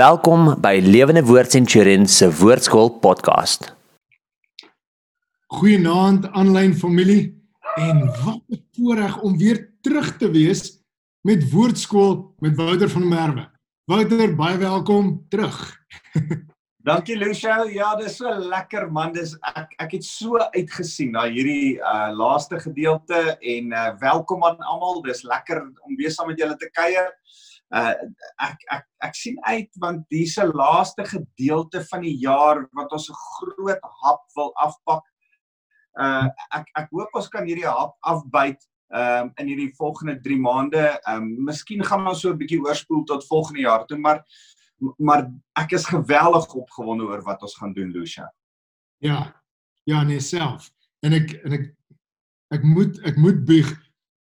Welkom by Lewende Woord Centurion se Woordskool podcast. Goeienaand aanlyn familie en wat 'n voorreg om weer terug te wees met Woordskool met Wouter van der Merwe. Wouter, baie welkom terug. Dankie Lucia. Ja, dis so lekker man. Dis ek ek het so uitgesien na hierdie uh laaste gedeelte en uh welkom aan almal. Dis lekker om weer saam met julle te kuier uh ek ek ek sien uit want die laaste gedeelte van die jaar wat ons 'n groot hap wil afpak. Uh ek ek hoop ons kan hierdie hap afbyt um in hierdie volgende 3 maande. Um miskien gaan ons so 'n bietjie oorspoel tot volgende jaar toe, maar maar ek is geweldig opgewonde oor wat ons gaan doen, Lucia. Ja. Ja, nee self. En ek en ek ek moet ek moet bieg.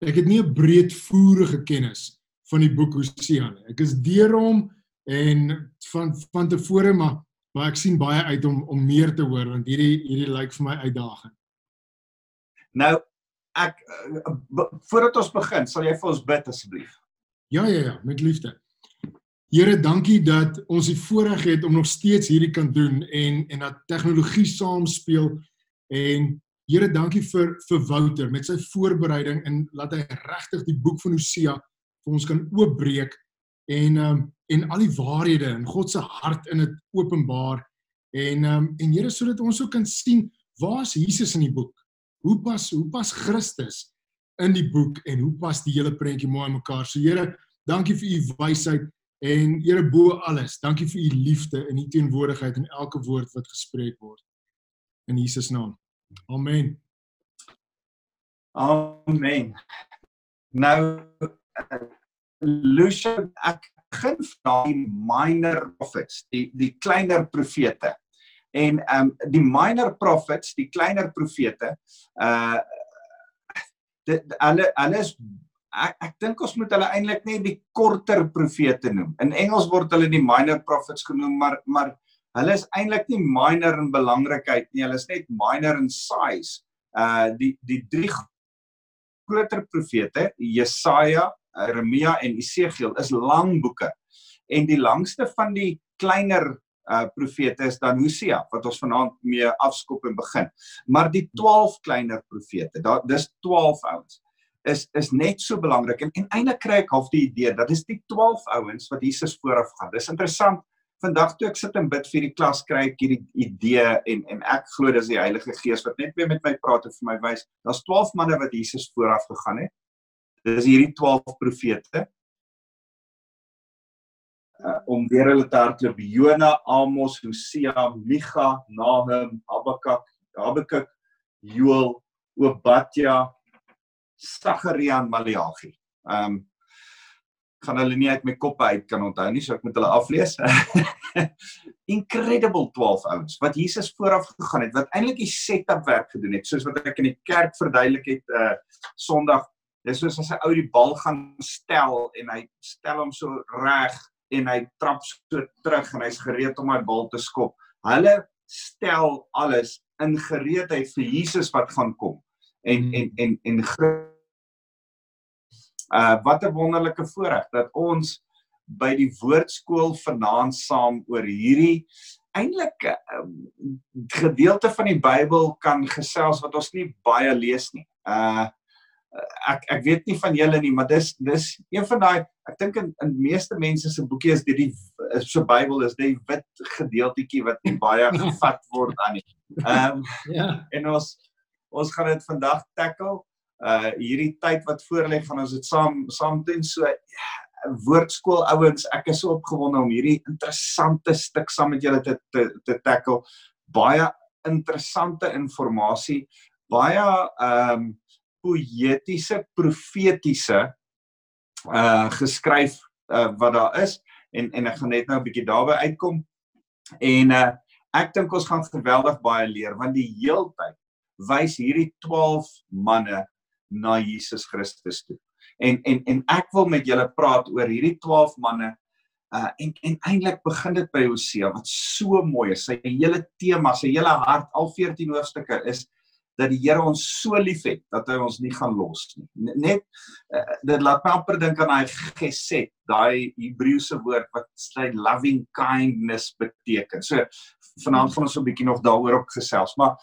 Ek het nie 'n breedvoerige kennis van die boek Hosea nie. Ek is deur hom en van van tevore maar maar ek sien baie uit om om meer te hoor want hierdie hierdie lyk vir my uitdagend. Nou ek voordat ons begin, sal jy vir ons bid asseblief? Ja ja ja, met liefde. Here, dankie dat ons die voorreg het om nog steeds hierdie kan doen en en dat tegnologie saamspeel en Here, dankie vir vir Wouter met sy voorbereiding en laat hy regtig die boek van Hosea vir ons kan oopbreek en um, en al die waarhede in God se hart in dit openbaar en um, en Here sodat ons ook kan sien waar is Jesus in die boek? Hoe pas hoe pas Christus in die boek en hoe pas die hele prentjie mooi in mekaar? So Here, dankie vir u wysheid en Here bo alles. Dankie vir u liefde en u teenwoordigheid in elke woord wat gespreek word. In Jesus naam. Amen. Amen. Nou Lucia ek begin van die minor prophets, die die kleiner profete. En ehm um, die minor prophets, die kleiner profete, uh dit hulle hulle is ek ek dink ons moet hulle eintlik net die korter profete noem. In Engels word hulle die minor prophets genoem, maar maar hulle is eintlik nie minor in belangrikheid nie. Hulle is net minor in size. Uh die die drie groter profete, Jesaja, Jeremia en Esegiel is lang boeke. En die langste van die kleiner uh profete is dan Hosea wat ons vanaand mee afskop en begin. Maar die 12 kleiner profete, daar dis 12 ouens is is net so belangrik en, en eintlik kry ek half die idee dat dis die 12 ouens wat Jesus vooraf gaan. Dis interessant. Vandag toe ek sit en bid vir die klas kry ek hierdie idee en en ek glo dis die Heilige Gees wat net weer met my praat en vir my wys. Daar's 12 manne wat Jesus vooraf gegaan het dis hierdie 12 profete uh, om weer hulle te hardloop Jona, Amos, Hosea, Micha, Nahum, Habakuk, Habakuk, Joel, Obadja, Sagaria en Maleagi. Ehm um, gaan hulle nie uit my kop uit kan onthou nie, so ek moet hulle aflees. Incredible 12 ouens wat Jesus vooraf gegaan het, wat eintlik die setup werk gedoen het, soos wat ek in die kerk verduidelik het uh Sondag Dis soos as 'n ou die bal gaan stel en hy stel hom so reg en hy trap so terug en hy's gereed om hy bal te skop. Hulle stel alles in gereedheid vir Jesus wat gaan kom. En en en en uh wat 'n wonderlike voorreg dat ons by die woordskool vanaand saam oor hierdie eintlik uh, gedeelte van die Bybel kan gesels wat ons nie baie lees nie. Uh ek ek weet nie van julle nie, maar dis dis een van daai ek dink in in meeste mense se boekie is dit die so Bybel is die wit gedeeltjie wat nie baie gevat word aan nie. Ehm um, ja. En ons ons gaan dit vandag tackle. Uh hierdie tyd wat voor lê gaan ons dit saam saam doen so woordskool ouens, ek is so opgewonde om hierdie interessante stuk saam met julle te te te tackle. Baie interessante inligting, baie ehm um, poëtiese profetiese uh geskryf uh wat daar is en en ek gaan net nou 'n bietjie daarby uitkom. En uh ek dink ons gaan geweldig baie leer want die heeltyd wys hierdie 12 manne na Jesus Christus toe. En en en ek wil met julle praat oor hierdie 12 manne uh en en eintlik begin dit by Hosea wat so mooi is. Sy hele tema, sy hele hart, al 14 hoofstukke is dat die Here ons so liefhet dat hy ons nie gaan los nie. Net uh, dit laat my amper dink aan daai geset, daai Hebreëse woord wat sy loving kindness beteken. So vanaand gaan ons 'n bietjie nog daaroor op gesels, maar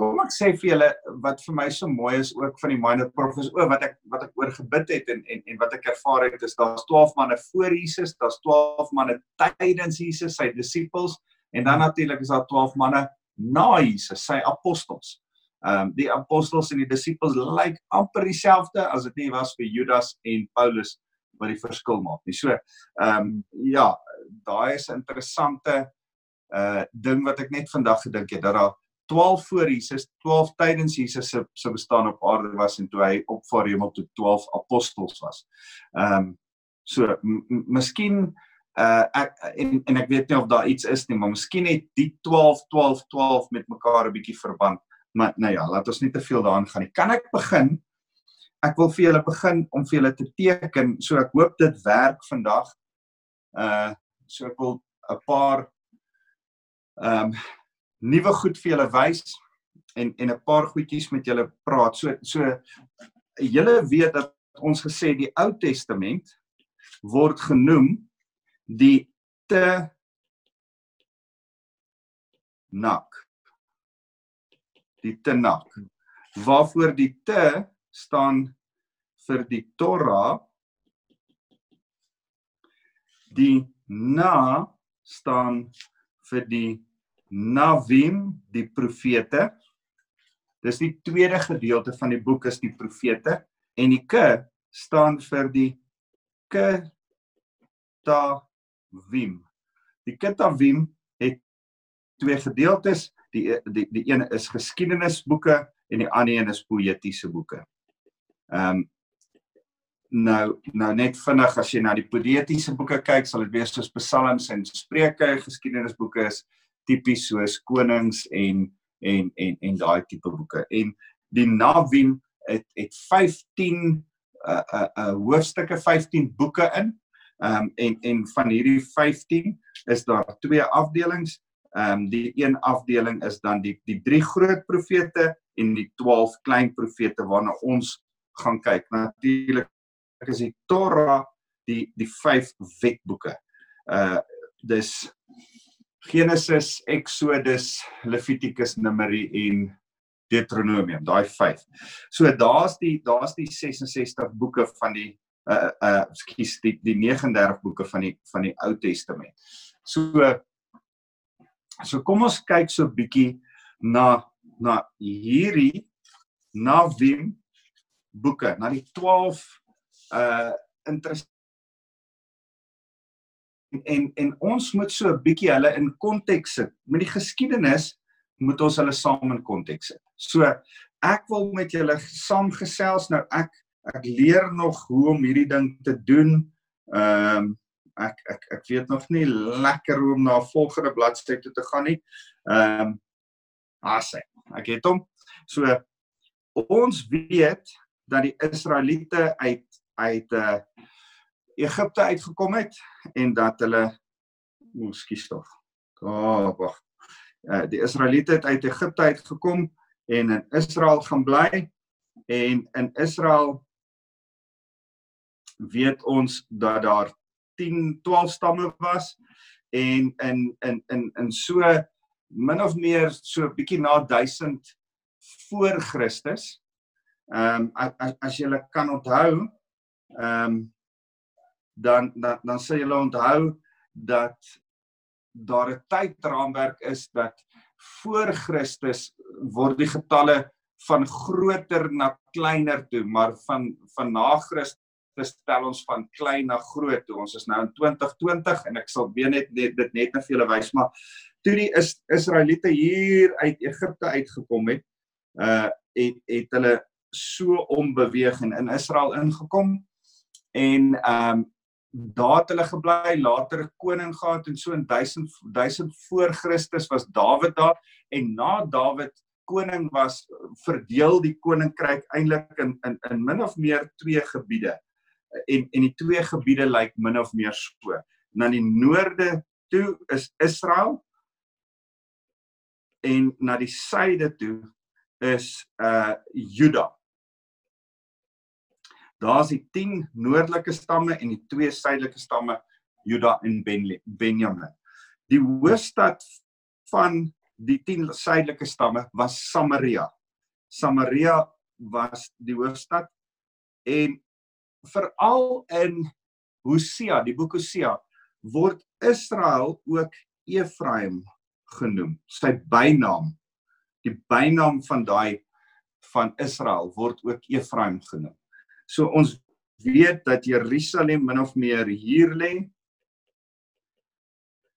kom ek sê vir julle wat vir my so mooi is ook van die minor prophets o wat ek wat ek oor gebid het en en en wat ek ervaar het is daar's 12 manne voor Jesus, daar's 12 manne tydens Jesus, sy disippels en dan natuurlik is daar 12 manne na Jesus, sy apostels. Ehm um, die apostels en die disippels lyk amper dieselfde as dit nie was vir Judas en Paulus wat die verskil maak nie. So ehm um, ja, daai is 'n interessante uh ding wat ek net vandag gedink het dat daar 12 voor Jesus, 12 tydens Jesus se se bestaan op aarde was en toe hy opvaar hemel toe 12 apostels was. Ehm um, so miskien uh ek en en ek weet nie of daar iets is nie, maar miskien het die 12 12 12 met mekaar 'n bietjie verband. Maar nou ja, laat ons nie te veel daaraan gaan nie. Kan ek begin? Ek wil vir julle begin om vir julle te teken, so ek hoop dit werk vandag. Uh so ek wil 'n paar ehm um, nuwe goed vir julle wys en en 'n paar goedjies met julle praat. So so julle weet dat ons gesê die Ou Testament word genoem die te nak. Die Tanakh. Waarvoor die te staan vir die Torah. Die na staan vir die Navim, die profete. Dis die tweede gedeelte van die boek is die profete en die K staan vir die Ketavim. Die Ketavim het twee gedeeltes. Die die die een is geskiedenisboeke en die ander een is poëtiese boeke. Ehm um, nou nou net vinnig as jy na die poëtiese boeke kyk, sal dit wees soos Psalms en Spreuke, geskiedenisboeke is tipies soos konings en en en en daai tipe boeke. En die Navim het het 15 uh uh, uh hoofstukke 15 boeke in. Ehm um, en en van hierdie 15 is daar twee afdelings. Ehm um, die een afdeling is dan die die drie groot profete en die 12 klein profete waarna ons gaan kyk. Natuurlik is die Torah die die vyf wetboeke. Uh dis Genesis, Exodus, Levitikus, Numeri en Deuteronomium, daai 5. So daar's die daar's die 66 boeke van die uh uh skus die die 39 boeke van die van die Ou Testament. So so kom ons kyk so 'n bietjie na na hierdie na Wim boeke, na die 12 uh interessante en en ons moet so 'n bietjie hulle in konteks sit. Met die geskiedenis moet ons hulle saam in konteks sit. So ek wil met julle saamgesels nou ek ek leer nog hoe om hierdie ding te doen. Ehm um, ek ek ek weet nog nie lekker hoe om na 'n volgende bladsy toe te gaan nie. Ehm um, asse. Ek het hom. So ons weet dat die Israeliete uit uit uh, Egipte uitgekom het en dat hulle moeskie stof. Oh, wag. Uh, die Israeliete het uit Egipte uitgekom en in Israel gaan bly en in Israel weet ons dat daar 10 12 stamme was en in in in in so min of meer so 'n bietjie na 1000 voor Christus. Ehm um, as, as jy kan onthou, ehm um, dan dan dan sê julle onthou dat daar 'n tydraamwerk is dat voor Christus word die getalle van groter na kleiner toe, maar van van na Christus stel ons van klein na groot toe. Ons is nou in 2020 en ek sal weer net, net dit net vir julle wys, maar toe die is Israeliete hier uit Egipte uitgekom het, uh het het hulle so ombeweeg en in Israel ingekom en ehm um, daar het hulle gebly, later 'n koning gehad en so in 1000 1000 voor Christus was Dawid daar en na Dawid koning was verdeel die koninkryk eintlik in in in min of meer twee gebiede. En en die twee gebiede lyk min of meer so. Na die noorde toe is Israel en na die suide toe is uh Juda. Daar's die 10 noordelike stamme en die twee suidelike stamme Juda en Benjamin. Die hoofstad van die 10 suidelike stamme was Samaria. Samaria was die hoofstad en veral in Hosea, die boek Hosea, word Israel ook Efraim genoem. Sy bynaam, die bynaam van daai van Israel word ook Efraim genoem. So ons weet dat Jerusalem min of meer hier lê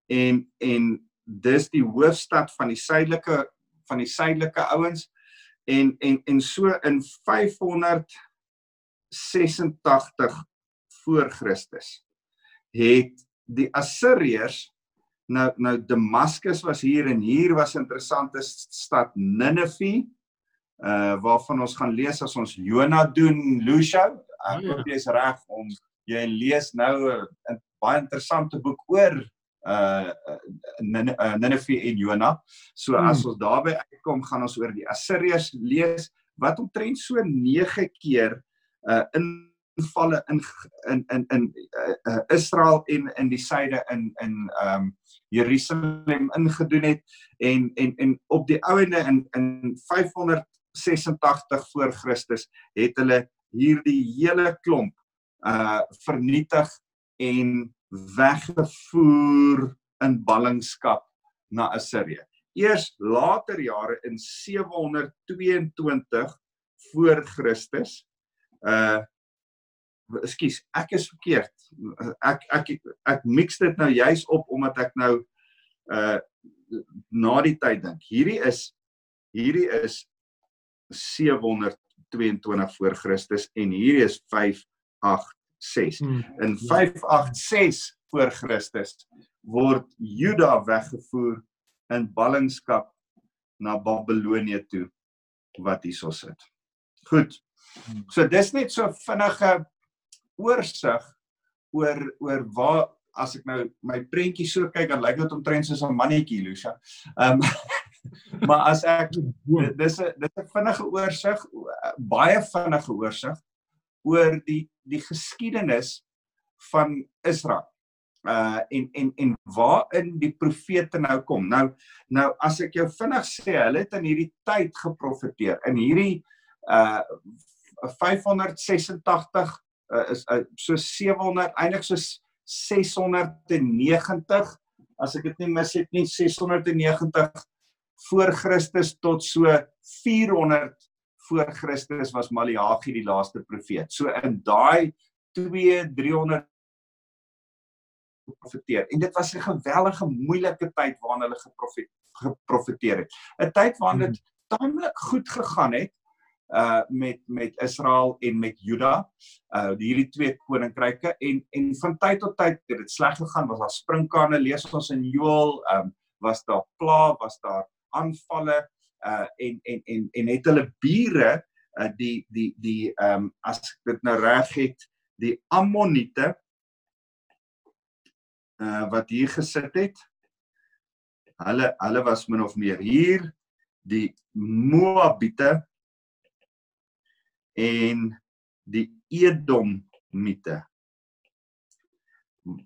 en en dis die hoofstad van die suidelike van die suidelike ouens en en en so in 586 voor Christus het die Assiriërs nou nou Damaskus was hier en hier was 'n interessante stad Ninive uh waarvan ons gaan lees as ons Jona doen Lucia ek ja. hoop jy is reg om jy lees nou 'n baie interessante boek oor uh Nineve en Jona. So hmm. as ons daarby uitkom, gaan ons oor die Assiriërs lees wat omtrent so 9 keer uh invalle in in in in uh, uh, Israel en in die suide in in um Jerusalem ingedoen het en en en op die ouende in in 586 voor Christus het hulle hierdie hele klomp uh vernietig en weggevoer in ballingskap na Assirië. Eers later jare in 722 voor Christus uh Ekskuus, ek is verkeerd. Ek ek ek mix dit nou juis op omdat ek nou uh na die tyd dink. Hierdie is hierdie is 722 voor Christus en hierdie is 58 6. Hmm. In 586 voor Christus word Juda weggevoer in ballingskap na Babelonie toe wat hierso sit. Goed. Hmm. So dis net so vinnige oorsig oor oor waar as ek nou my prentjie so kyk dan lyk dit omtrent soos 'n mannetjie Lucia. Ehm um, maar as ek dis 'n dis 'n vinnige oorsig baie vinnige oorsig oor die die geskiedenis van Israel. Uh en en en waarin die profete nou kom. Nou nou as ek jou vinnig sê, hulle het in hierdie tyd geprofeteer. In hierdie uh 586 uh, is uh, so 700 eintlik so 690 as ek dit nie mis het nie 690 voor Christus tot so 400 voor Christus was Maleagi die laaste profeet. So in daai 2 300 profeteer. En dit was 'n gewellige moeilike tyd waarin hulle geprofet geprofeteer het. 'n Tyd waarin dit hmm. taamlik goed gegaan het uh met met Israel en met Juda, uh hierdie twee koninkryke. En en van tyd tot tyd het dit sleg gegaan, was daar sprinkane, lees ons in Joël, um was daar pla, was daar aanvalle, uh en en en en het hulle bure uh die die die um, as ek dit nou reg het die Ammoniete uh wat hier gesit het hulle hulle was min of meer hier die Moabiete en die Edomite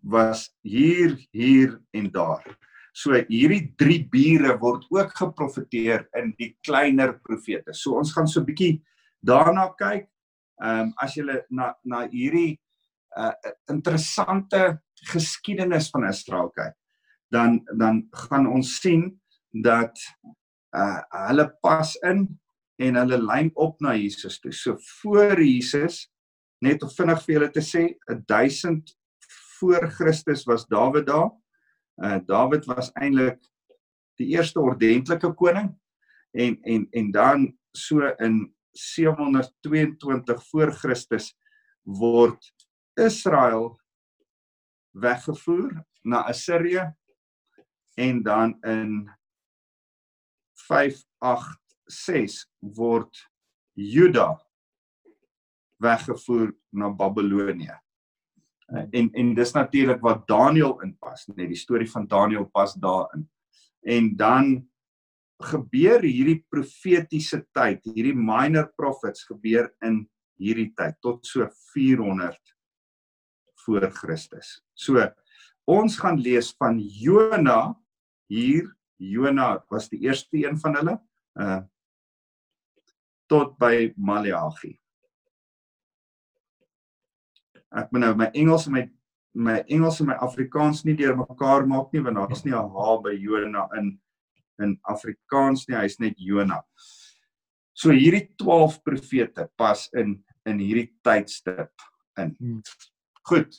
was hier hier en daar So hierdie drie bure word ook geprofeteer in die kleiner profete. So ons gaan so 'n bietjie daarna kyk. Ehm um, as jy na na hierdie uh interessante geskiedenis van Israel kyk, dan dan gaan ons sien dat uh hulle pas in en hulle lyn op na Jesus toe. So voor Jesus net om vinnig vir julle te sê 1000 voor Christus was Dawid daar uh Dawid was eintlik die eerste ordentlike koning en en en dan so in 722 voor Christus word Israel weggevoer na Assirië en dan in 586 word Juda weggevoer na Babelonie. Uh, en en dis natuurlik wat Daniël inpas, net die storie van Daniël pas daarin. En dan gebeur hierdie profetiese tyd, hierdie minor prophets gebeur in hierdie tyd tot so 400 voor Christus. So ons gaan lees van Jona hier Jona was die eerste een van hulle uh tot by Maleagi. Ek moet nou my Engels en my my Engels en my Afrikaans nie deurmekaar maak nie want daar is nie 'n H by Jona in in Afrikaans nie, hy's net Jona. So hierdie 12 profete pas in in hierdie tydstip in. Hmm. Goed.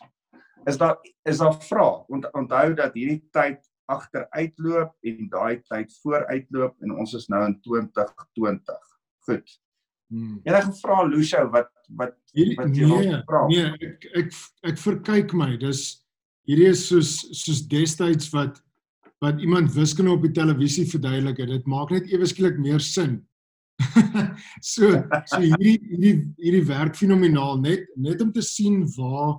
Is daar is daar vrae? Want onthou dat hierdie tyd agteruitloop en daai tyd vooruitloop en ons is nou in 2020. Goed. Hmm. Het gevra Lucio wat wat wat jy nee, wil vra. Nee, ek ek ek verkyk my. Dis hierdie is soos soos destyds wat wat iemand wiskunde op die televisie verduidelik het. Dit maak net ewe skielik meer sin. so so hierdie hierdie hierdie werk fenomenaal net net om te sien waar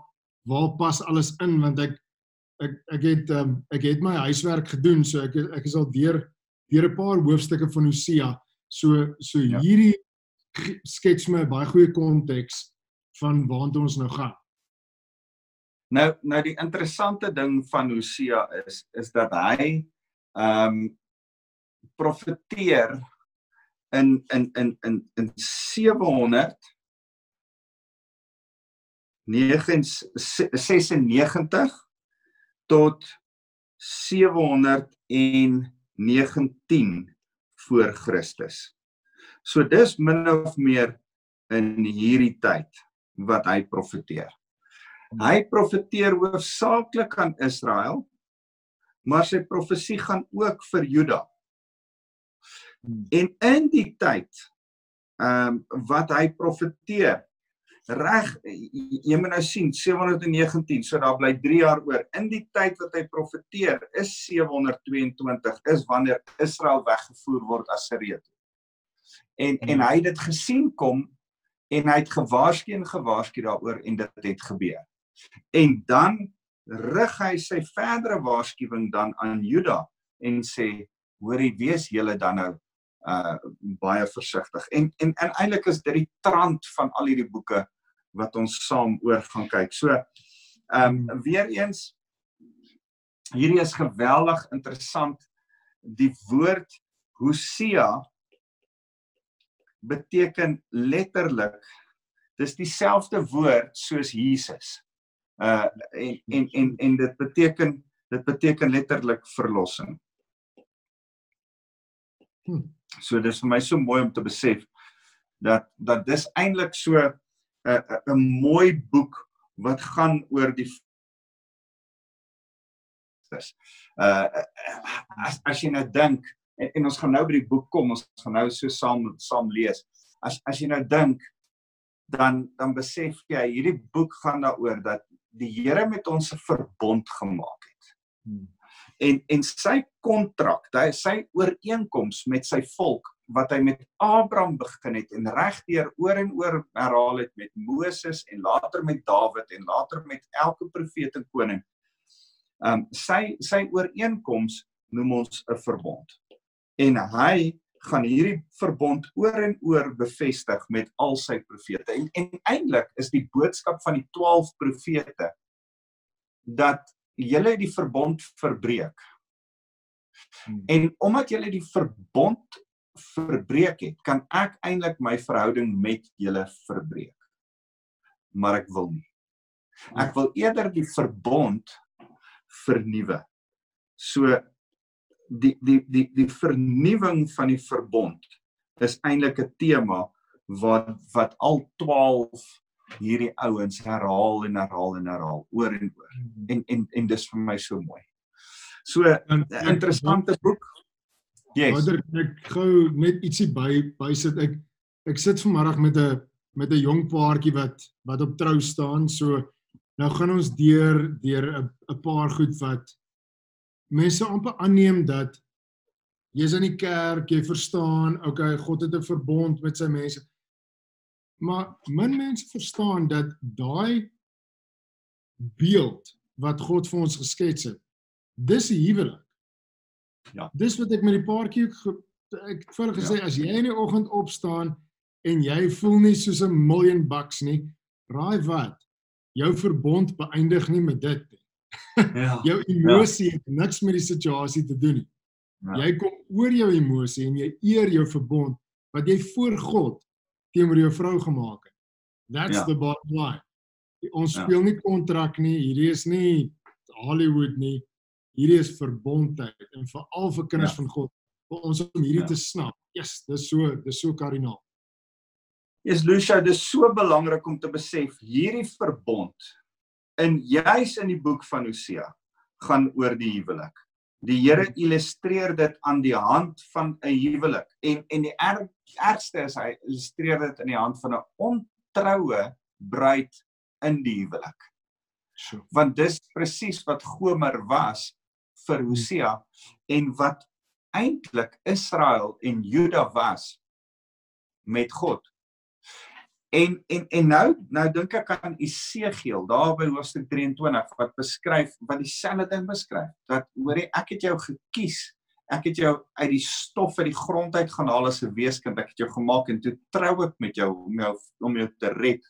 waar pas alles in want ek ek ek het um, ek het my huiswerk gedoen so ek ek is al deur deur 'n paar hoofstukke van Hosea. So so ja. hierdie skets my baie goeie konteks van waartoe ons nou gaan. Nou nou die interessante ding van Hosea is is dat hy ehm um, profeteer in in in in in 700 96 tot 719 voor Christus. So dis min of meer in hierdie tyd wat hy profeteer. Hy profeteer hoofsaaklik aan Israel, maar sy profesie gaan ook vir Juda. En in die tyd ehm um, wat hy profeteer reg jy moet nou sien 719 so daar bly 3 jaar oor in die tyd wat hy profeteer is 722 is wanneer Israel weggevoer word as Sirië en en hmm. hy het dit gesien kom en hy het gewaarsku en gewaarsku daaroor en dit het gebeur. En dan rig hy sy verdere waarskuwing dan aan Juda en sê hoorie wees julle dan nou uh baie versigtig. En en en eintlik is dit die trant van al hierdie boeke wat ons saam oor gaan kyk. So ehm um, weer eens hierdie is geweldig interessant die woord Hosea beteken letterlik dis dieselfde woord soos Jesus. Uh en en en en dit beteken dit beteken letterlik verlossing. Hm. So dis vir my so mooi om te besef dat dat dis eintlik so 'n uh, 'n mooi boek wat gaan oor die is. Uh as as jy nou dink en, en ons gaan nou by die boek kom, ons gaan nou so saam saam lees. As as jy nou dink dan dan besef jy hierdie boek gaan daaroor dat die Here met ons 'n verbond gemaak het. Hmm. En en sy kontrak, sy ooreenkoms met sy volk wat hy met Abraham begin het en regdeur oor en oor herhaal het met Moses en later met Dawid en later met elke profeet en koning. Um sy sy ooreenkoms noem ons 'n verbond en hy gaan hierdie verbond oor en oor bevestig met al sy profete. En en eintlik is die boodskap van die 12 profete dat julle die verbond verbreek. Hmm. En omdat julle die verbond verbreek het, kan ek eintlik my verhouding met julle verbreek. Maar ek wil nie. Ek wil eerder die verbond vernuwe. So die die die die vernuwing van die verbond is eintlik 'n tema wat wat al 12 hierdie ouens herhaal en herhaal en herhaal oor en oor. En en en dis vir my so mooi. So 'n interessante boek. Yes. Vader, ek gou net ietsie by by sit ek ek sit vanmiddag met 'n met 'n jong paartjie wat wat op trou staan. So nou gaan ons deur deur 'n 'n paar goed wat mense amper aanneem dat jy's in die kerk, jy verstaan, okay, God het 'n verbond met sy mense. Maar min mense verstaan dat daai beeld wat God vir ons geskets het, dis 'n huwelik. Ja. Dis wat ek met die paartjie ek het vir hulle gesê ja. as jy in die oggend opstaan en jy voel nie soos 'n miljoen bucks nie, raai wat? Jou verbond beëindig nie met dit nie. Ja. jou emosie ja. het niks met die situasie te doen nie. Ja. Jy kom oor jou emosie en jy eer jou verbond wat jy voor God teenoor jou vrou gemaak het. That's ja. the bottom line. Ons ja. speel nie kontrak nie. Hierdie is nie Hollywood nie. Hierdie is verbondheid en veral vir kinders ja. van God vir ons om hierdie ja. te snap. Yes, dis so, dis so kardinaal. Yes, Lucia, dis so belangrik om te besef hierdie verbond in juis in die boek van Hosea gaan oor die huwelik. Die Here illustreer dit aan die hand van 'n huwelik en en die er, ergste is hy illustreer dit in die hand van 'n ontroue bruid in die huwelik. So. Want dis presies wat Gomer was vir Hosea en wat eintlik Israel en Juda was met God. En en en nou nou dink ek aan Esegiel daar by hoofstuk 23 wat beskryf wat dieselfde ding beskryf. Dat hoorie ek het jou gekies ek het jou uit die stof uit die grond uit gaan haal as 'n weeskind ek het jou gemaak en toe trou ek met jou om jou om jou te red.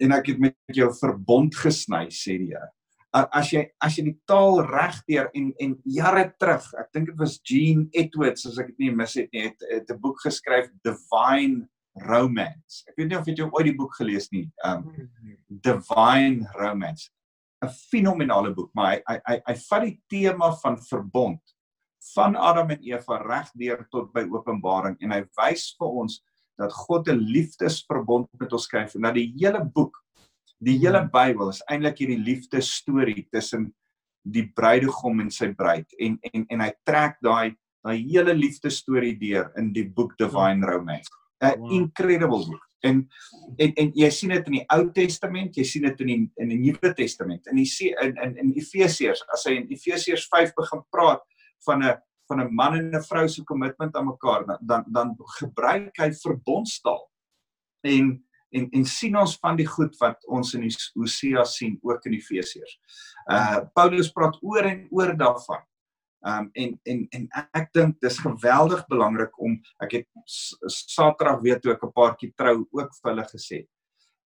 En ek het met jou verbond gesny sê die Here as jy as jy die taal regdeur en en jare terug ek dink dit was Gene Edwards as ek dit nie mis het nie het, het 'n boek geskryf Divine Romance. Ek weet nie of jy ooit die boek gelees nie. Um Divine Romance. 'n Fenominale boek, maar hy hy hy, hy vat die tema van verbond van Adam en Eva reg deur tot by Openbaring en hy wys vir ons dat God 'n liefdesverbond met ons skryf en dat die hele boek, die hele hmm. Bybel is eintlik hierdie liefdesstorie tussen die bruidegom en sy bruid en en en hy trek daai daai hele liefdesstorie deur in die boek Divine Romance. 'n wow. incredible boek. En en en jy sien dit in die Ou Testament, jy sien dit in die in die Nuwe Testament. In die in in in Efesiërs, as hy in Efesiërs 5 begin praat van 'n van 'n man en 'n vrou se kommitment aan mekaar, dan dan gebruik hy verbondstaal. En en en sien ons van die goed wat ons in Hosea sien ook in Efesiërs. Uh Paulus praat oor en oor daarvan Um en en en ek dink dis geweldig belangrik om ek het Saterdag weer toe ek 'n paartjie trou ook vir hulle gesê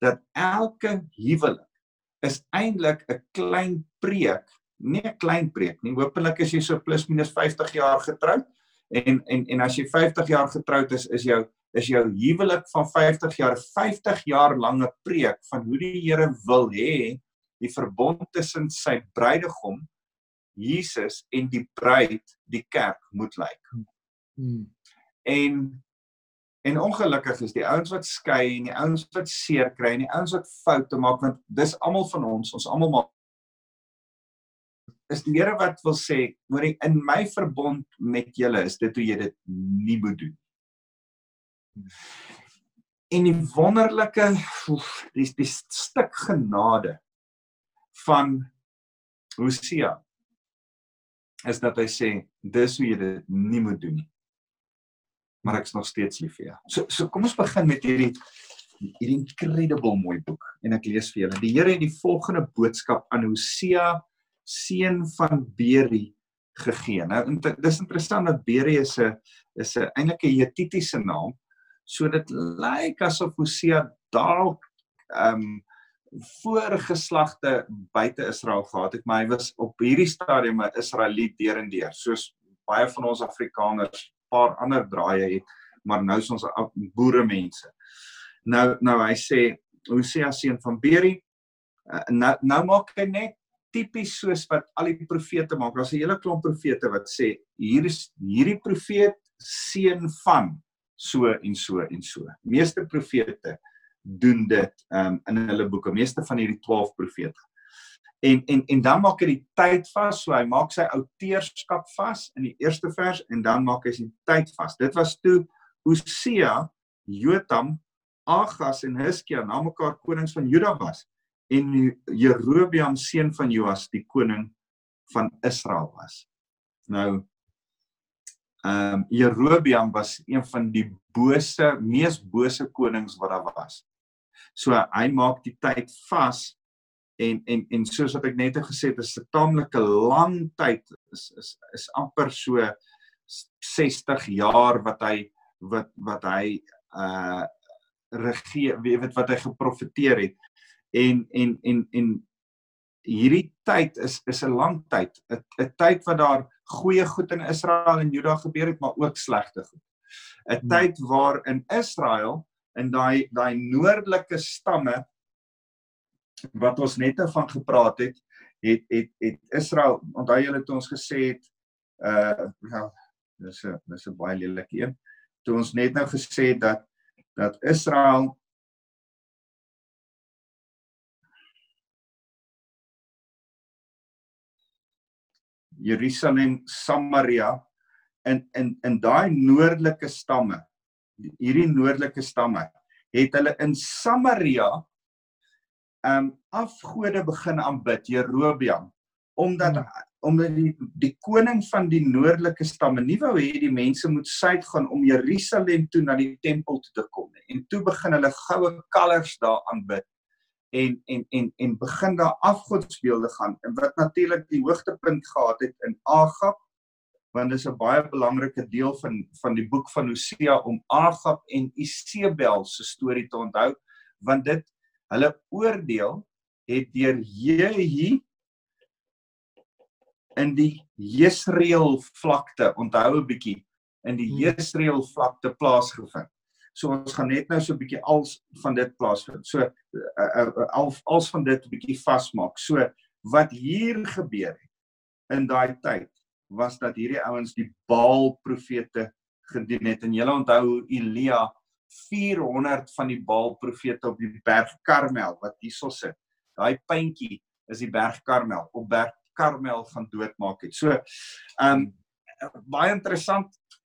dat elke huwelik is eintlik 'n klein preek, nie 'n klein preek nie. Hoopelik is jy so plus minus 50 jaar getroud en en en as jy 50 jaar getroud is, is jou is jou huwelik van 50 jaar 50 jaar lange preek van hoe die Here wil hê die verbond tussen sy bruidegom Jesus en die bruid, die kerk moet lyk. Hmm. En en ongelukkig is die ouens wat skei en die ouens wat seer kry en die ouens wat foute maak want dis almal van ons, ons almal maak is die Here wat wil sê, hoor in my verbond met julle is dit hoe jy dit nie moet doen. En die wonderlike dis die stuk genade van Hosea is dat hy sê dis hoe jy dit nie moet doen nie. Maar ek is nog steeds lief vir jou. So so kom ons begin met hierdie hierdie incredible mooi boek en ek lees vir julle. Die Here het die volgende boodskap aan Hosea seun van Beri gegee. Nou dis interessant dat Beri is 'n is 'n eintlik 'n Hetitiese naam. So dit lyk asof Hosea dalk ehm um, voorgeslagte buite Israel gehad het, maar hy was op hierdie stadium 'n Israeliet deur en deur, soos baie van ons Afrikaners paar ander draaie het, maar nou is ons boere mense. Nou nou hy sê Hosea seun van Beri uh, nou nou maak hy net tipies soos wat al die profete maak. Daar's 'n hele klomp profete wat sê hier is hierdie profeet seun van so en so en so. Meeste profete doen dit um, in hulle boeke, meeste van hierdie 12 profete. En en en dan maak hy die tyd vas, so hy maak sy outeurskap vas in die eerste vers en dan maak hy sy tyd vas. Dit was toe Hosea, Jotam, Agas en Hiskia na mekaar konings van Juda was en Jerobeam seun van Joas die koning van Israel was. Nou ehm um, Jerobeam was een van die bose, mees bose konings wat daar was. So hy maak die tyd vas en en en soos wat ek net gesê het, is 'n taamlike lang tyd is is is amper so 60 jaar wat hy wat wat hy uh regeer weet wat hy geprofeteer het en en en en hierdie tyd is is 'n lang tyd 'n 'n tyd wat daar goeie goed in Israel en Juda gebeur het maar ook slegte goed 'n hmm. tyd waar in Israel in daai daai noordelike stamme wat ons net van gepraat het het het het Israel onthou julle toe ons gesê het uh ja dis 'n dis 'n baie lelike een toe ons net nou gesê het dat dat Israel Jerusalem, Samaria in in in daai noordelike stamme hierdie noordelike stamme het hulle in Samaria um afgode begin aanbid Jerobeam omdat hmm. omdat die die koning van die noordelike stamme nie wou hê die mense moet suid gaan om Jerusalem toe na die tempel toe te kom nie en toe begin hulle goue kalvers daar aanbid en en en en begin daar afgodsbeelde gaan en wat natuurlik die hoogtepunt gehad het in Agab want dit is 'n baie belangrike deel van van die boek van Hosea om Agab en Isebel se storie te onthou want dit hulle oordeel het deur Jehi in die Jesreel vlakte onthou 'n bietjie in die hmm. Jesreel vlakte plaasgevind So ons gaan net nou so 'n bietjie als van dit plaasvind. So uh, uh, als als van dit 'n bietjie vasmaak. So wat hier gebeur het in daai tyd was dat hierdie ouens die Baal profete gedien het en julle onthou Elia 400 van die Baal profete op die berg Karmel wat hierso sit. Daai puntjie is die berg Karmel op berg Karmel gaan doodmaak het. So ehm um, baie interessant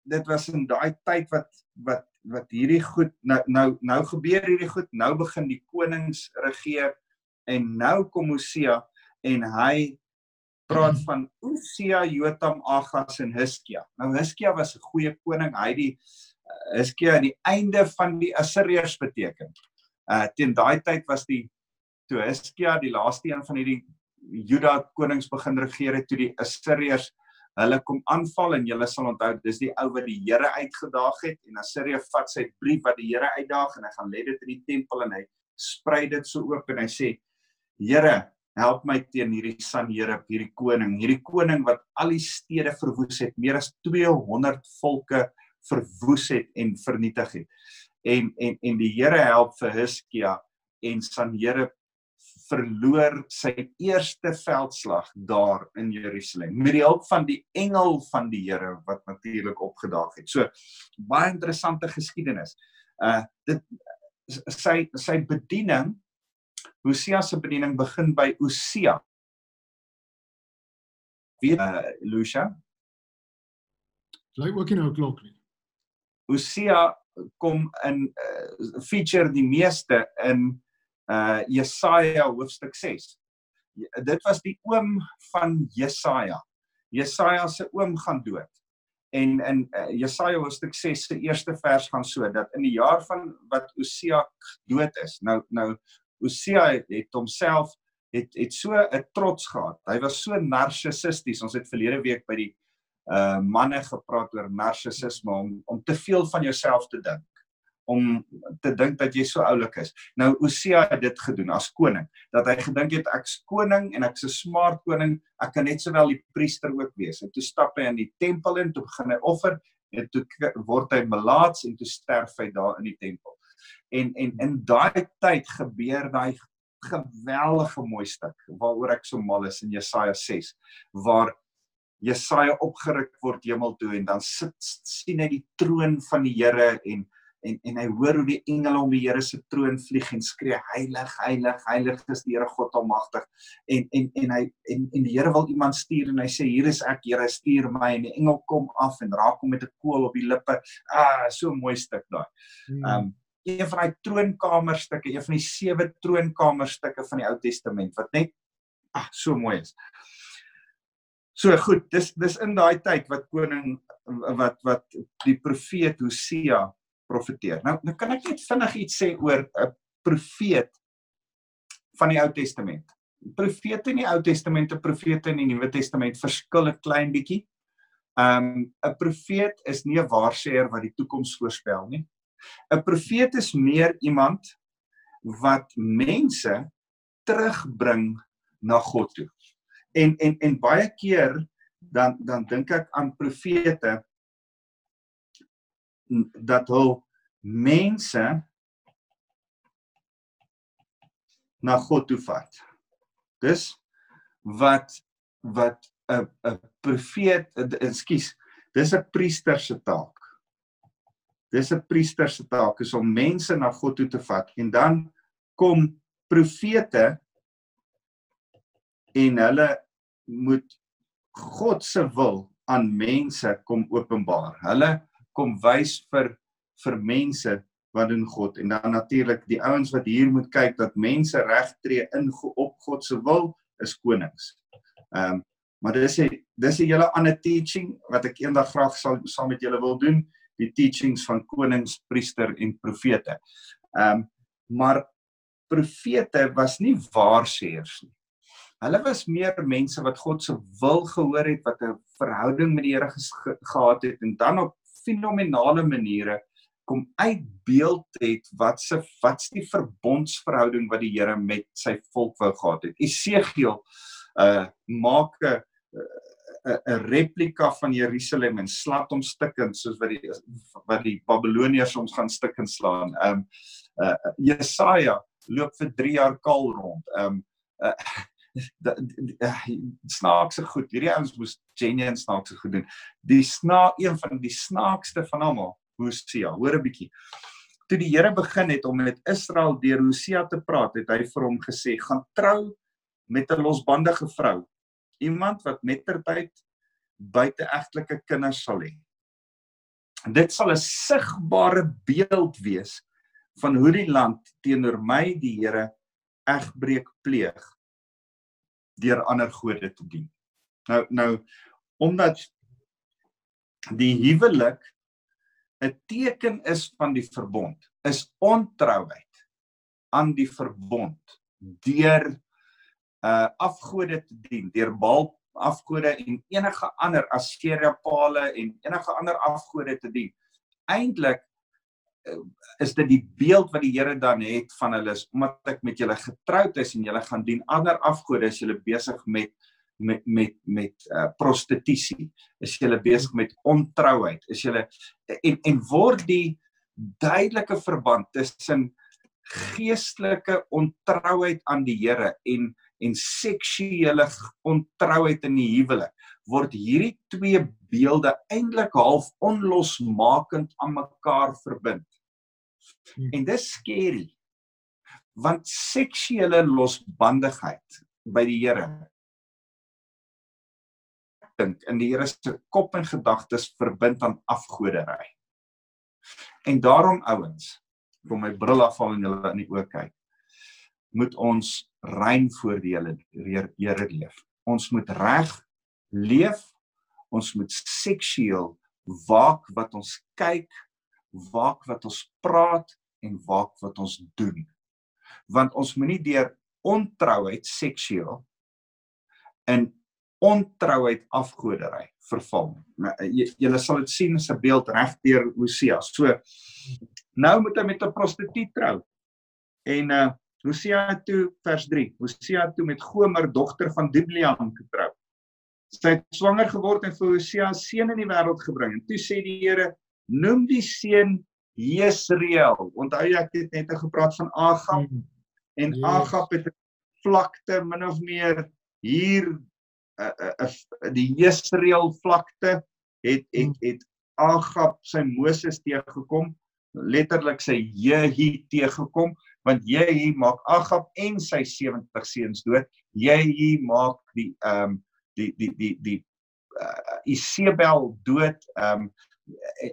dit was in daai tyd wat wat wat hierdie goed nou nou nou gebeur hierdie goed nou begin die konings regeer en nou kom Hosea en hy praat mhm. van Hosea, Jotam, Agas en Hiskia. Nou Hiskia was 'n goeie koning. Hy die uh, Hiskia aan die einde van die Assiriërs beteken. Uh teen daai tyd was die toe Hiskia die laaste een van hierdie Juda konings begin regeer het toe die Assiriërs hulle kom aanval en julle sal onthou dis die ou wat die Here uitgedaag het en Asiria vat sy brief wat die Here uitdaag en hy gaan lê dit in die tempel en hy sprei dit so oop en hy sê Here help my teen hierdie Sanherib hierdie koning. Hierdie koning wat al die stede verwoes het meer as 200 volke verwoes het en vernietig het. En en en die Here help vir Hiskia en Sanherib verloor sy eerste veldslag daar in Jerusalem met die hulp van die engel van die Here wat natuurlik opgedaag het. So baie interessante geskiedenis. Uh dit sy sy bediening Hosea se bediening begin by Hosea. Wie uh Lucia? Lyk ook nie nou klok nie. Hosea kom in uh, feature die meeste in uh Jesaja hoofstuk 6. Dit was die oom van Jesaja. Jesaja se oom gaan dood. En in uh, Jesaja hoofstuk 6 se eerste vers gaan so dat in die jaar van wat Osia dood is. Nou nou Osia het, het homself het het so 'n trots gehad. Hy was so narcissisties. Ons het verlede week by die uh manne gepraat oor narcissisme om om te veel van jouself te dink om te dink dat jy so oulik is. Nou Osia het dit gedoen as koning, dat hy gedink het ek's koning en ek's 'n smart koning, ek kan net sowel die priester ook wees. En toe stap hy in die tempel in, toe begin hy offer en toe word hy melaats en toe sterf hy daar in die tempel. En en in daai tyd gebeur daai geweldige mooi stuk waaroor ek so mal is in Jesaja 6 waar Jesaja opgeruk word hemel toe en dan sit sien hy die troon van die Here en en en hy hoor hoe die engele om die Here se troon vlieg en skree heilig heilig heilig is die Here God almagtig. En en en hy en en die Here wil iemand stuur en hy sê hier is ek Here stuur my. En die engel kom af en raak hom met 'n kool op die lippe. Ah so 'n mooi stuk daai. Hmm. um een van daai troonkamerstukke een van die sewe troonkamerstukke van die Ou Testament wat net ah so mooi is. So goed, dis dis in daai tyd wat koning wat wat die profeet Hosea profeteer. Nou, nou kan ek net vinnig iets sê oor 'n profeet van die Ou Testament. Profete in die Ou Testament en profete in die Nuwe Testament verskil 'n klein bietjie. Um 'n profeet is nie 'n waarseer wat die toekoms voorspel nie. 'n Profeet is meer iemand wat mense terugbring na God toe. En en en baie keer dan dan dink ek aan profete dat hul mense na God toe vat. Dis wat wat 'n 'n profeet, ekskuus, dis 'n priester se taak. Dis 'n priester se taak is om mense na God toe te vat en dan kom profete en hulle moet God se wil aan mense kom openbaar. Hulle kom wys vir vir mense wat doen God en dan natuurlik die ouens wat hier moet kyk dat mense regtree in op God se wil is konings. Ehm um, maar dis 'n dis 'n hele ander teaching wat ek eendag graag sal saam met julle wil doen, die teachings van konings, priester en profete. Ehm um, maar profete was nie waarseers nie. Hulle was meer mense wat God se wil gehoor het, wat 'n verhouding met die Here ge gehad het en dan op fenominale maniere kom uitbeeld het wat se wat's die verbondsverhouding wat die Here met sy volk wou gehad het. Esegiel uh maak 'n 'n replika van Jerusalem en slat hom stukkend soos wat die wat die Babiloniërs ons gaan stukkend slaan. Um uh Jesaja loop vir 3 jaar kaal rond. Um uh snaakse goed. Hierdie ouens moes genuine snaakse goed doen. Die sna een van die snaakste van almal Hosea. Hoor 'n bietjie. Toe die Here begin het om met Israel deur Hosea te praat, het hy vir hom gesê: "Gaan trou met 'n losbandige vrou, iemand wat mettertyd buiteegtelike kinders sal hê." Dit sal 'n sigbare beeld wees van hoe die land teenoor my die Here egbreek pleeg deur ander gode te dien. Nou nou omdat die huwelik 'n teken is van die verbond is ontrouheid aan die verbond deur uh afgode te dien deur baal afgode en enige ander asteriapale en enige ander afgode te dien eintlik is dit die beeld wat die Here dan het van hulle is omdat ek met julle getroud is en julle gaan dien. Ander afgode as julle besig met met met met uh, prostitusie. Is jy besig met ontrouheid. Is jy en en word die duidelike verband tussen geestelike ontrouheid aan die Here en en seksuele ontrouheid in die huwelik word hierdie twee beelde eintlik half onlosmakend aan mekaar verbind. Hmm. En dis skerry. Want seksuele losbandigheid by die Here dink in die Here se kop en gedagtes verbind aan afgoderry. En daarom ouens, kom my bril afval en julle in die oë kyk, moet ons rein voor die Here leef. Ons moet reg leef. Ons moet seksueel waak wat ons kyk, waak wat ons praat en waak wat ons doen. Want ons moenie deur ontrouheid seksueel in ontrouheid afgoderry verval. Nou, julle sal dit sien as 'n beeld regdeur Hosea. So nou moet hy met 'n prostituut trou. En uh Hosea toe vers 3. Hosea toe met Gomer dogter van Dibleam getrou. Sy het swanger geword en vir Hosea seun in die wêreld gebring. En toe sê die Here: "Noem die seun Jesreel." Onthou jy ek het net gepraat van Agab mm. en yes. Agab het vlakte min of meer hier uh, uh, die Jesreel vlakte het het hmm. het Agab sy Moses teëgekom letterlik sy Jehi teëgekom want Jehi maak Agab en sy 70 seuns dood Jehi maak die ehm um, die die die die uh, Isebel dood ehm um,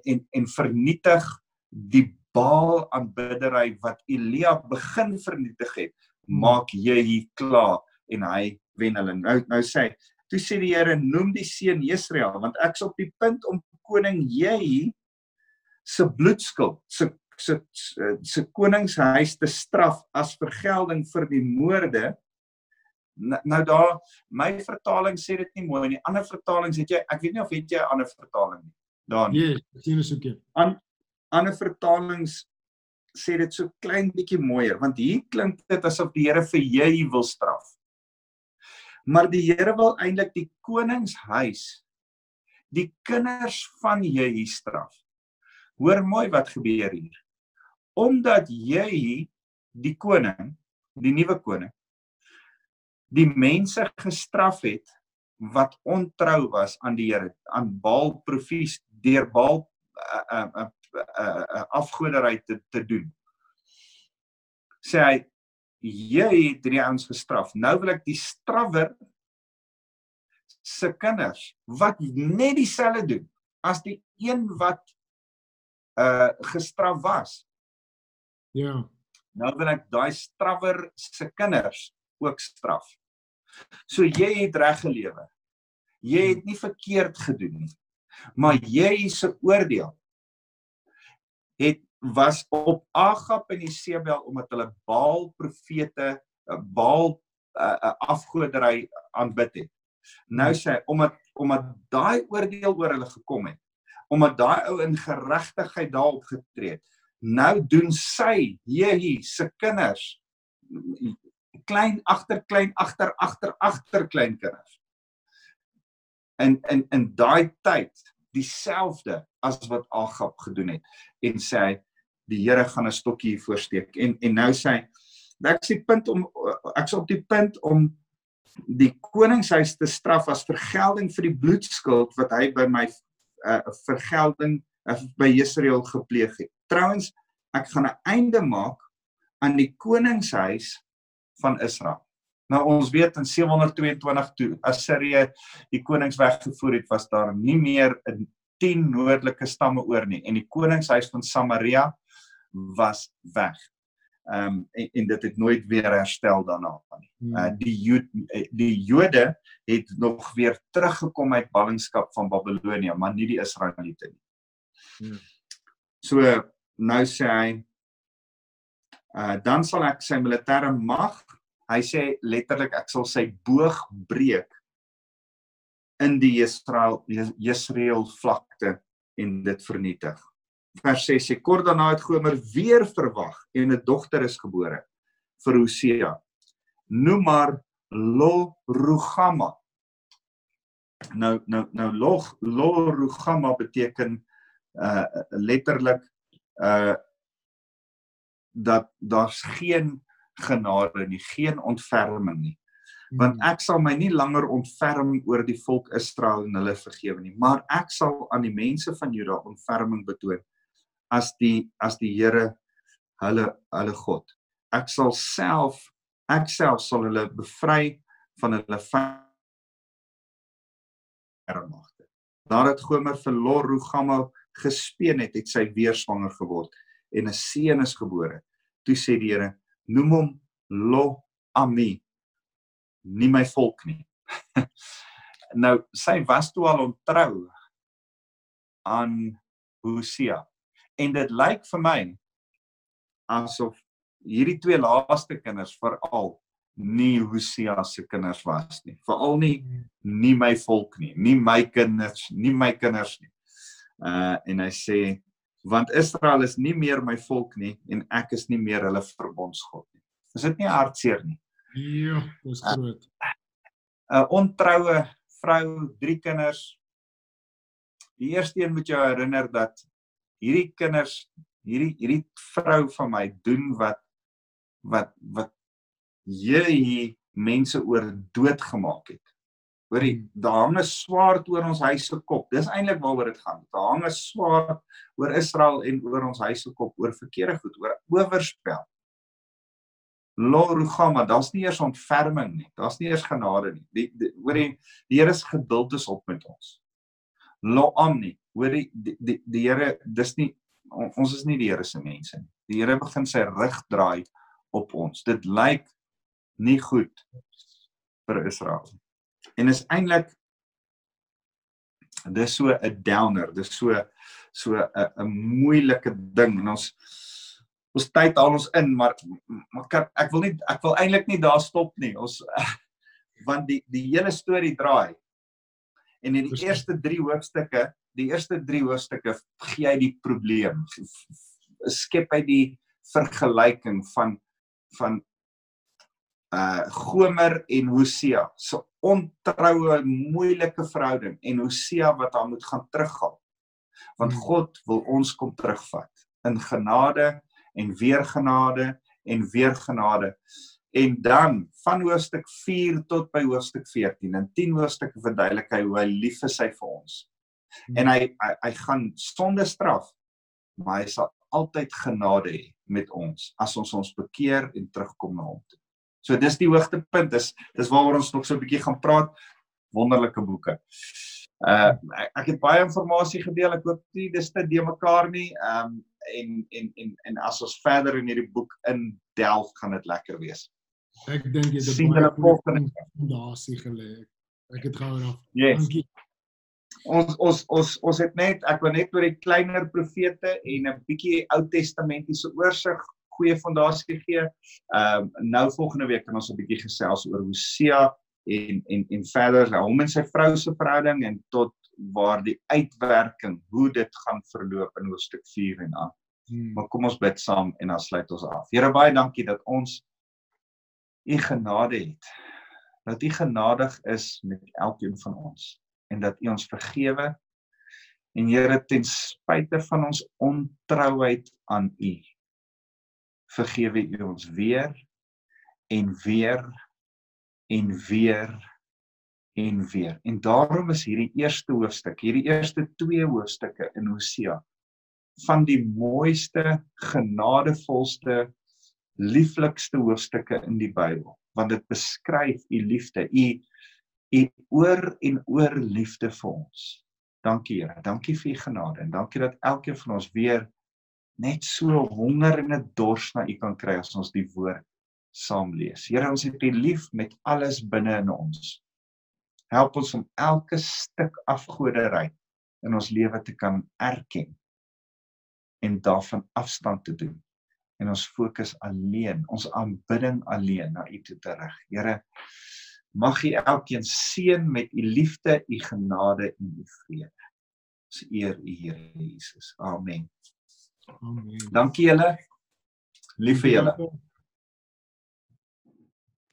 en en vernietig die Baal aanbiddery wat Elia begin vernietig het hmm. maak Jehi klaar en hy wen hulle nou nou sê Toe sê die Here noem die seun Jesreel want ek's op die punt om koning Jehi se bloedskuld se se se koningshuis te straf as vergelding vir die moorde Nou, nou daar my vertaling sê dit nie mooi nie. Ander vertalings het jy ek weet nie of het jy 'n ander vertaling nie. Dan. Ja, yes, sien ons ook. An ander vertalings sê dit so klein bietjie mooier want hier klink dit asof die Here vir jy wil straf. Maar die Here wil eintlik die koningshuis die kinders van jy straf. Hoor mooi wat gebeur hier. Omdat jy die koning, die nuwe koning, die mense gestraf het wat ontrou was aan die Here, aan Baal profees deur Baal uh, uh, uh, uh, uh, afgoderry te te doen. Sê hy jy het drie ouens gestraf. Nou wil ek die strawwer se kinders wat net dieselfde doen as die een wat uh gestraf was. Ja. Nou wil ek daai strawwer se kinders ook straf. So jy het reg gelewe. Jy het nie verkeerd gedoen nie. Maar jy se oordeel het was op Agab en Isebel omdat hulle Baal profete Baal uh, uh, afgodery aanbid het. Nou sê omdat omdat daai oordeel oor hulle gekom het, omdat daai ou in geregtigheid daarop getree het. Nou doen sy Jehi se kinders klein agter klein agter agter agter klein kinders. In in in daai tyd dieselfde as wat Agab gedoen het en sê die Here gaan 'n stokkie voorsteek en en nou sê ek sê punt om ek's op die punt om die koningshuis te straf as vergelding vir die bloedskuld wat hy by my uh, vergelding uh, by Israel gepleeg het. Trouwens, ek gaan 'n einde maak aan die koningshuis van Israel. Nou ons weet in 722 toe Assirië die konings weggevoer het, was daar nie meer 'n 10 noordelike stamme oor nie en die koningshuis van Samaria was weg. Ehm um, en, en dit het nooit weer herstel daarna nie. Uh die Jood, die Jode het nog weer teruggekom uit ballingskap van Babelonie, maar nie die Israeliete nie. Hmm. So nou sê hy uh dan sal ek sy militêre mag hy sê letterlik ek sal sy boog breek in die Israel Israel vlakte en dit vernietig. Vers 6 sê kort daarna het Gomer weer verwag en 'n dogter is gebore vir Hosea. Noem maar Lo Rugama. Nou nou nou Lo Lo Rugama beteken uh letterlik uh dat daar's geen genade nie, geen ontferming nie. Want hmm. ek sal my nie langer ontferm oor die volk Israel en hulle vergewe nie, maar ek sal aan die mense van Juda ontferming betoon as die as die Here hulle hulle God. Ek sal self ek self sal hulle bevry van hulle vermagte. Nadat Gomer vir Lor Rugama gespeen het, het sy weer swanger geword en 'n seun is gebore. Toe sê die Here, noem hom lo ami nie my volk nie nou sy was toe al ontrou aan Hosea en dit lyk vir my asof hierdie twee laaste kinders veral nie Hosea se kinders was nie veral nie nie my volk nie nie my kinders nie my kinders nie uh en hy sê want Israel is nie meer my volk nie en ek is nie meer hulle verbondsgod nie. Is dit nie hartseer nie? Ja, dis groot. 'n uh, Ontroue vrou, drie kinders. Die eerste een moet jou herinner dat hierdie kinders, hierdie hierdie vrou van my doen wat wat wat jy mense oor dood gemaak het. Hoorie, daar hang 'n swaard oor ons huis se kop. Dis eintlik waaroor dit gaan. Daar hang 'n swaard oor Israel en oor ons huis se kop oor verkeerde goed, oor oorspel. Lorugama, daar's nie eers ontferming nie. Daar's nie eers genade nie. Die hoorie, die Here se geduld is op met ons. Loamni, hoorie, die die, die Here, dis nie ons is nie die Here se mense nie. Die Here begin sy rug draai op ons. Dit lyk nie goed vir Israel nie en is eintlik dis so 'n downer dis so so 'n 'n moeilike ding en ons ons tyd haal ons in maar maar kan, ek wil nie ek wil eintlik nie daar stop nie ons want die die hele storie draai. En in die Verstaan. eerste 3 hoofstukke, die eerste 3 hoofstukke gee hy die probleem. Skep hy die vergelyking van van uh Gomer en Hosea. So ontroue moeilike verhouding en Hosea wat haar moet gaan terughaal. Want Hmm. God wil ons kom terugvat in genade en weer genade en weer genade. En dan van hoofstuk 4 tot by hoofstuk 14 en 10 hoofstukke verduidelik hy hoe hy lief is hy vir ons. En hy hy, hy gaan sonder straf, maar hy sal altyd genade hê met ons as ons ons bekeer en terugkom na hom toe. So dis die hoogtepunt is dis waaroor ons nog so 'n bietjie gaan praat. Wonderlike boeke. Uh ek, ek het baie inligting gedeel. Ek hoop nie dis te de mekaar nie. Um en en en en as ons verder in hierdie boek in delf gaan dit lekker wees. Ek dink jy het 'n baie volgende. fondasie gelê. Ek het gehou daarvan. Yes. Dankie. Ons ons ons ons het net ek wou net oor die kleiner profete en 'n bietjie Ou Testamentiese oorsig goeie fondasie gee. Ehm um, nou volgende week kan ons 'n bietjie gesels oor Hosea en en en verder hom en sy vrou se verhouding en tot waar die uitwerking hoe dit gaan verloop in hoofstuk 4 en aan. Hmm. Maar kom ons bid saam en dan sluit ons af. Here baie dankie dat ons u genade het. Dat u genadig is met elkeen van ons en dat u ons vergewe. En Here ten spyte van ons ontrouheid aan u vergewe u ons weer en weer en weer en weer. En daarom is hierdie eerste hoofstuk, hierdie eerste twee hoofstukke in Hosea van die mooiste, genadevolste, lieflikste hoofstukke in die Bybel, want dit beskryf u liefde, u u oor en oor liefde vir ons. Dankie Here, dankie vir u genade en dankie dat elkeen van ons weer net so honger en 'n dors na u kan kry as ons die woord saam lees. Here, ons het u lief met alles binne in ons. Help ons om elke stuk afgoderry in ons lewe te kan erken en daarvan afstand te doen en ons fokus alleen, ons aanbidding alleen na U toe te rig. Here, mag U elkeen seën met U liefde, U genade en U vrede. Ons eer U Here Jesus. Amen. Amen. Dankie julle. Lief vir julle.